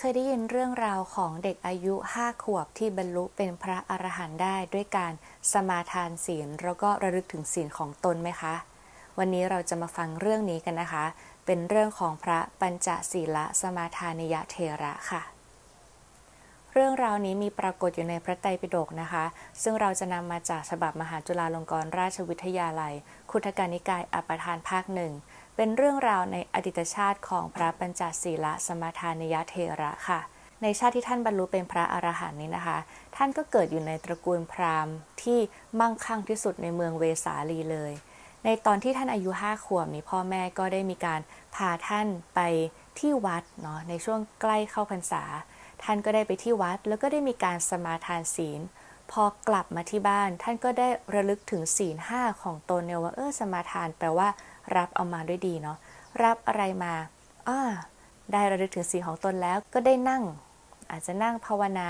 เคยได้ยินเรื่องราวของเด็กอายุห้าขวบที่บรรลุเป็นพระอรหันต์ได้ด้วยการสมาทานศีล แล้วก็ระลึกถึงศีลของตนไหมคะ วันนี้เราจะมาฟังเรื่องนี้กันนะคะ เป็นเรื่องของพระปัญจศีละสมาทานิยเทระค่ะ เรื่องราวนี้มีปรากฏอยู่ในพระไตรปิฎกนะคะ ซึ่งเราจะนำมาจากฉบับมหาจุฬาลงกรณราชวิทยาลัย คุถการนิกายอัปทานภาคหนึ่ง เป็นเรื่องราวในอดีตชาติของพระปัญจศีลสมาทานิยเทระค่ะ ในชาติที่ท่านบรรลุเป็นพระอรหันต์นี้นะคะ ท่านก็เกิดอยู่ในตระกูลพราหมณ์ที่มั่งคั่งที่สุดในเมืองเวสาลีเลย ในตอนที่ท่านอายุห้าขวบนี้พ่อแม่ก็ได้มีการพาท่านไปที่วัดเนาะในช่วงใกล้เข้าพรรษา ท่านก็ได้ไปที่วัดแล้วก็ได้มีการสมาทานศีล พอกลับมาที่บ้าน ท่านก็ได้ระลึกถึงศีลห้าของตนเนี่ยว่าเออสมาทานแปลว่า รับเอามาด้วยดีเนาะรับอะไรมาอ่าได้ระลึกถึงศีลของตนแล้วก็ได้นั่ง อาจจะนั่งภาวนา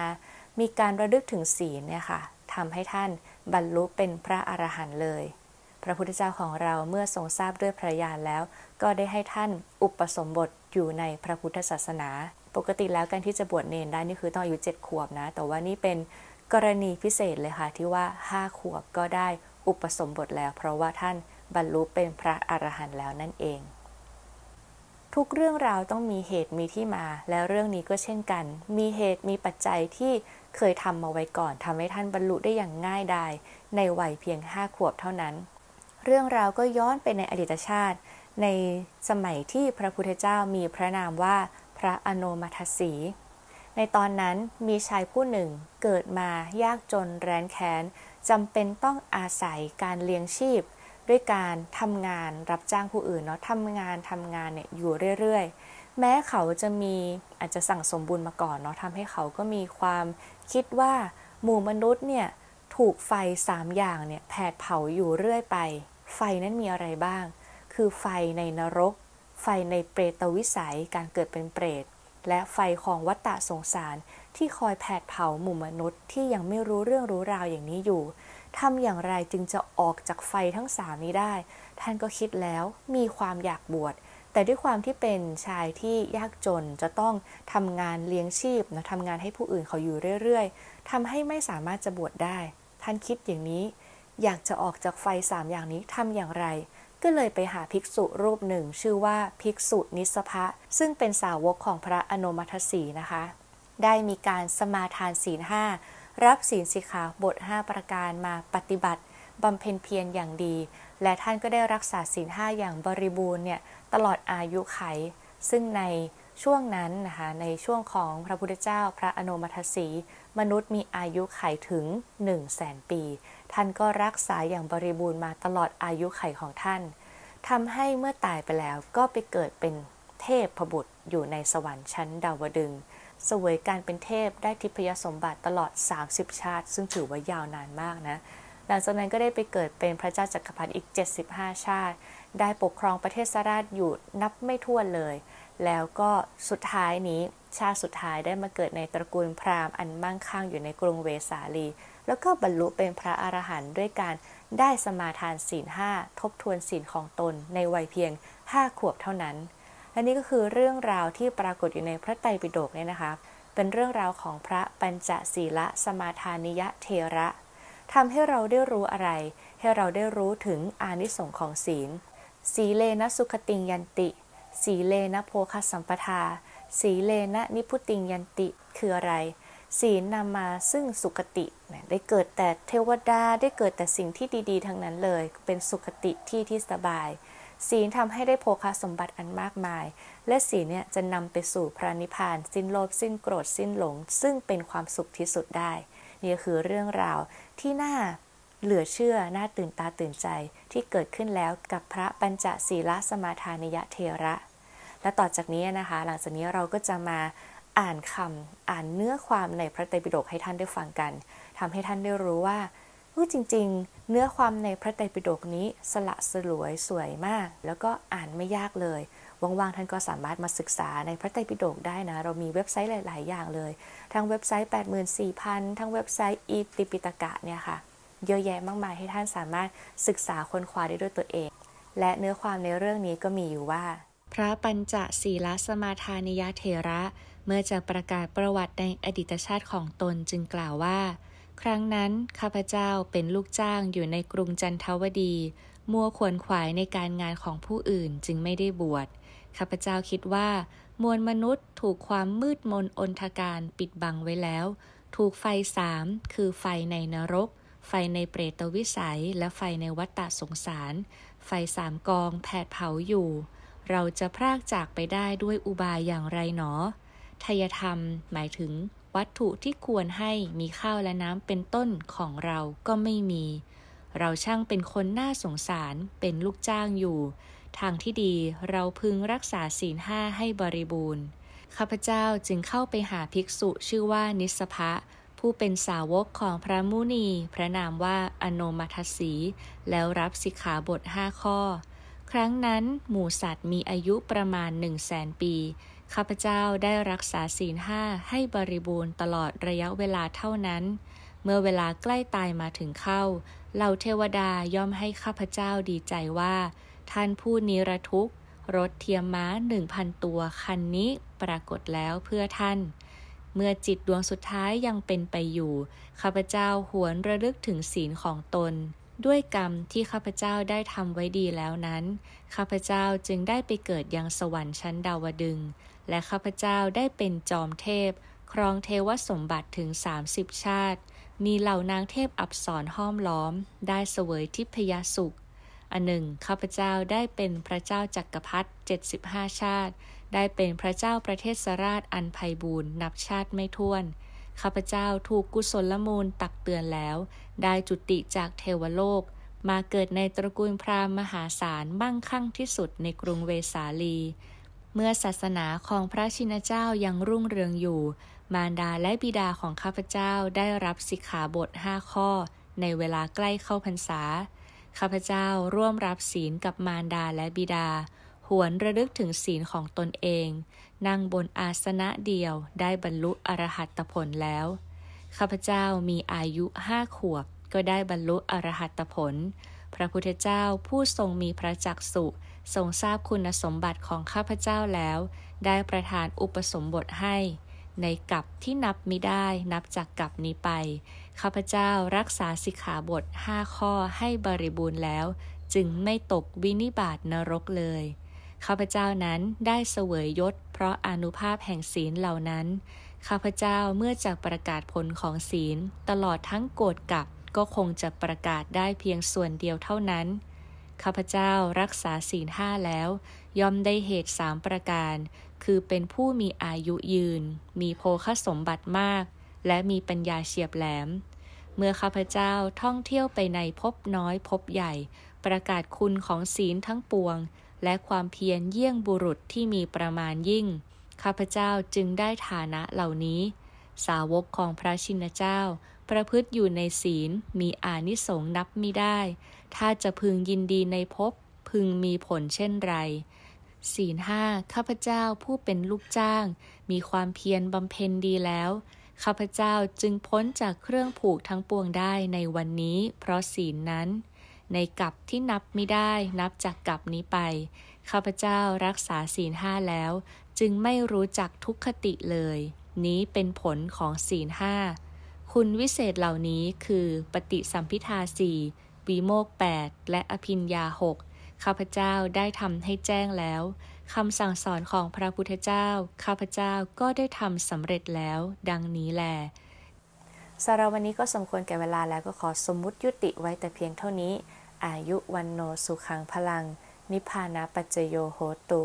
มีการระลึกถึงศีลเนี่ยค่ะทำให้ท่านบรรลุเป็นพระอรหันต์เลย พระพุทธเจ้าของเราเมื่อทรงทราบด้วยพระญาณแล้ว ก็ได้ให้ท่านอุปสมบทอยู่ในพระพุทธศาสนา ปกติแล้วการที่จะบวชเนนได้นี่คือต้องอายุ7ขวบนะ แต่ว่านี่เป็นกรณีพิเศษเลยค่ะ ที่ว่า 5 ขวบก็ได้อุปสมบทแล้ว เพราะว่าท่านบรรลุเป็นพระอรหันต์แล้วนั่นเอง ทุกเรื่องราวต้องมีเหตุมีที่มา และเรื่องนี้ก็เช่นกัน มีเหตุมีปัจจัยที่เคยทำมาไว้ก่อนทำให้ท่านบรรลุได้อย่างง่ายดายในวัยเพียงห้าขวบเท่านั้น เรื่องราวก็ย้อนไปในอดีตชาติ ในสมัยที่พระพุทธเจ้ามีพระนามว่า พระอโนมัทสี ในตอนนั้นมีชายผู้หนึ่งเกิดมายากจนแร้นแค้นจำเป็นต้องอาศัยการเลี้ยงชีพ ด้วยการทำงานรับจ้างผู้อื่นเนาะทำงานทำงานเนี่ยอยู่เรื่อยๆ แม้เขาจะมีอาจจะสั่งสมบุญมาก่อนเนาะทำให้เขาก็มีความคิดว่าหมู่มนุษย์เนี่ยถูกไฟสามอย่างเนี่ยแผดเผาอยู่เรื่อยไป ไฟนั้นมีอะไรบ้าง คือไฟในนรก ไฟในเปรตวิสัยการเกิดเป็นเปรต และไฟของวัฏฏะสงสารที่คอยแผดเผาหมู่มนุษย์ที่ยังไม่รู้เรื่องรู้ราวอย่างนี้อยู่ทำอย่างไรจึงจะออกจากไฟทั้งสามนี้ได้ ท่านก็คิดแล้วมีความอยากบวช แต่ด้วยความที่เป็นชายที่ยากจนจะต้องทำงานเลี้ยงชีพนะทำงานให้ผู้อื่นเขาอยู่เรื่อยๆทำให้ไม่สามารถจะบวชได้ ท่านคิดอย่างนี้ อยากจะออกจากไฟสามอย่างนี้ทำอย่างไร ก็เลยไปหาภิกษุรูปหนึ่ง ชื่อว่าภิกษุนิสภะซึ่งเป็นสาวกของพระอนุมัตสีนะคะ ได้มีการสมาทานศีลห้ารับศีลสิกขาบท 5 ประการมาปฏิบัติบำเพ็ญเพียรอย่างดี และท่านก็ได้รักษาศีลห้าอย่างบริบูรณ์เนี่ยตลอดอายุไข ซึ่งในช่วงนั้นนะคะในช่วงของพระพุทธเจ้าพระอนุมัติสี มนุษย์มีอายุไขถึง 1 0 0 0 0แสนปี ท่านก็รักษาอย่างบริบูรณ์มาตลอดอายุไขของท่านทำให้เมื่อตายไปแล้วก็ไปเกิดเป็นเทพพบุตรอยู่ในสวรรค์ชั้นดาวดึงสวยการเป็นเทพได้ทิพยสมบัติตลอด 30 ชาติ ซึ่งถือว่ายาวนานมากนะ หลังจากนั้นก็ได้ไปเกิดเป็นพระเจ้าจักรพรรดิอีก 75 ชาติ ได้ปกครองประเทศสราชอยู่นับไม่ถ้วนเลย แล้วก็สุดท้ายนี้ชาติสุดท้ายได้มาเกิดในตระกูลพราหมณ์อันมั่งคั่งอยู่ในกรุงเวสาลี แล้วก็บรรลุเป็นพระอรหันต์ด้วยการได้สมาทานศีลห้าทบทวนศีลของตนในวัยเพียง 5 ขวบเท่านั้น และนี่ก็คือเรื่องราวที่ปรากฏอยู่ในพระไตรปิฎกเนี่ยนะคะ เป็นเรื่องราวของพระปัญจศีละสมาทานิยะเทระทำให้เราได้รู้อะไร ให้เราได้รู้ถึงอานิสงค์ของศีล สีเลนะสุขติงยันติ สีเลนะโพคสัมปทา สีเลนะนิพุติงยันติคืออะไร ศีลนำมาซึ่งสุขติ ได้เกิดแต่เทวดาได้เกิดแต่สิ่งที่ดีๆ ทั้งนั้นเลย เป็นสุขติที่ที่สบาย ศีลทำให้ได้โภคาสมบัติอันมากมาย และศีลเนี่ยจะนำไปสู่พระนิพพาน สิ้นโลภสิ้นโกรธสิ้นหลง ซึ่งเป็นความสุขที่สุดได้ นี่คือเรื่องราวที่น่า เหลือเชื่อน่าตื่นตาตื่นใจที่เกิดขึ้นแล้วกับพระปัญจศีลสมาทานิยเทระ และต่อจากนี้นะคะ หลังจากนี้เราก็จะมาอ่านคำอ่านเนื้อความในพระไตรปิฎกให้ท่านได้ฟังกันทำให้ท่านได้รู้ว่าจริง ๆ เนื้อความในพระไตรปิฎกนี้สละสลวยสวยมาก แล้วก็อ่านไม่ยากเลยว่างๆท่านก็สามารถมาศึกษาในพระไตรปิฎกได้นะ เรามีเว็บไซต์หลาย ๆ อย่างเลย ทั้งเว็บไซต์ 84,000 ทั้งเว็บไซต์อีติปิตกะเนี่ยค่ะ เยอะแยะมากมายให้ท่านสามารถศึกษาค้นคว้าได้ด้วยตัวเอง และเนื้อความในเรื่องนี้ก็มีอยู่ว่า พระปัญจศีลสมาทานิยเถระ เมื่อจะประกาศประวัติในอดีตชาติของตนจึงกล่าวว่า ครั้งนั้นข้าพเจ้าเป็นลูกจ้างอยู่ในกรุงจันทวดี มัวขวนขวายในการงานของผู้อื่นจึงไม่ได้บวชข้าพเจ้าคิดว่า มวลมนุษย์ถูกความมืดมนอนทการปิดบังไว้แล้ว ถูกไฟสามคือไฟในนรก ไฟในเปรตวิสัยและไฟในวัฏฏะสงสาร ไฟสามกองแผดเผาอยู่ เราจะพรากจากไปได้ด้วยอุบายอย่างไรหนอ ทยธรรมหมายถึงวัตถุที่ควรให้มีข้าวและน้ำเป็นต้นของเราก็ไม่มี เราช่างเป็นคนน่าสงสารเป็นลูกจ้างอยู่ ทางที่ดีเราพึงรักษาศีลห้าให้บริบูรณ์ ข้าพเจ้าจึงเข้าไปหาภิกษุชื่อว่านิสภะ ผู้เป็นสาวกของพระมุนี พระนามว่าอโนมัทสี แล้วรับสิกขาบทห้าข้อ ครั้งนั้นหมูสัตว์มีอายุประมาณหนึ่งแสนปี ข้าพเจ้าได้รักษาศีลห้าให้บริบูรณ์ตลอดระยะเวลาเท่านั้น เมื่อเวลาใกล้ตายมาถึงเข้า เหล่าเทวดาย่อมให้ข้าพเจ้าดีใจว่า ท่านผู้นิรทุกข์รถเทียมม้าหนึ่งพันตัวคันนี้ปรากฏแล้วเพื่อท่าน เมื่อจิตดวงสุดท้ายยังเป็นไปอยู่ ข้าพเจ้าหวนระลึกถึงศีลของตน ด้วยกรรมที่ข้าพเจ้าได้ทำไว้ดีแล้วนั้น ข้าพเจ้าจึงได้ไปเกิดยังสวรรค์ชั้นดาวดึง และข้าพเจ้าได้เป็นจอมเทพ ครองเทวสมบัติถึง 30 ชาติ มีเหล่านางเทพอับสรห้อมล้อม ได้เสวยทิพยสุขอันหนึ่งข้าพเจ้าได้เป็นพระเจ้าจักรพรรดิ75 ชาติ ได้เป็นพระเจ้าประเทศสราชอันไพบูรณ์นับชาติไม่ถ้วน ข้าพเจ้าถูกกุศลมูลตักเตือนแล้ว ได้จุติจากเทวโลก มาเกิดในตระกูลพราหมณ์มหาศาลมั่งคั่งที่สุดในกรุงเวสาลี เมื่อศาสนาของพระชินเจ้ายังรุ่งเรืองอยู่ มารดาและบิดาของข้าพเจ้าได้รับสิกขาบทห้าข้อ ในเวลาใกล้เข้าพรรษา ข้าพเจ้าร่วมรับศีลกับมารดาและบิดา หวนระลึกถึงศีลของตนเอง นั่งบนอาสนะเดียวได้บรรลุอรหัตผลแล้ว ข้าพเจ้ามีอายุห้าขวบ ก็ได้บรรลุอรหัตผล พระพุทธเจ้าผู้ทรงมีพระจักสุทรงทราบคุณสมบัติของข้าพเจ้าแล้ว ได้ประทานอุปสมบทให้ ในกับที่นับไม่ได้นับจากกับนี้ไป ข้าพเจ้ารักษาสิกขาบทห้าข้อให้บริบูรณ์แล้ว จึงไม่ตกวินิบาตนรกเลย ข้าพเจ้านั้นได้เสวยยศ เพราะอนุภาพแห่งศีลเหล่านั้น ข้าพเจ้าเมื่อจะประกาศผลของศีล ตลอดทั้งโกรธกับก็คงจะประกาศได้เพียงส่วนเดียวเท่านั้น ข้าพเจ้ารักษาศีลห้าแล้ว ย่อมได้เหตุสามประการ คือเป็นผู้มีอายุยืน มีโภคสมบัติมาก และมีปัญญาเฉียบแหลม เมื่อข้าพเจ้าท่องเที่ยวไปในพบน้อยพบใหญ่ ประกาศคุณของศีลทั้งปวง และความเพียรเยี่ยงบุรุษที่มีประมาณยิ่ง ข้าพเจ้าจึงได้ฐานะเหล่านี้ สาวกของพระชินเจ้า ประพฤติอยู่ในศีลมีอานิสงส์นับไม่ได้ ถ้าจะพึงยินดีในภพพึงมีผลเช่นไร ศีลห้าข้าพเจ้าผู้เป็นลูกจ้าง มีความเพียรบำเพ็ญดีแล้ว ข้าพเจ้าจึงพ้นจากเครื่องผูกทั้งปวงได้ในวันนี้ เพราะศีลนั้น ในกับที่นับไม่ได้นับจากกับนี้ไป ข้าพเจ้ารักษาศีลห้าแล้ว จึงไม่รู้จักทุกขติเลย นี้เป็นผลของศีลห้าคุณวิเศษเหล่านี้คือปฏิสัมพิทาสี่วีโมกแปดและอภินยาหกข้าพเจ้าได้ทำให้แจ้งแล้วคำสั่งสอนของพระพุทธเจ้า ข้าพเจ้าก็ได้ทำสำเร็จแล้ว ดังนี้แหละสำหรับวันนี้ก็สมควรแก่เวลาแล้วก็ขอสมมุติยุติไว้แต่เพียงเท่านี้ อายุวันโนสุขังพลัง นิพพานาปัจจโยโหตุ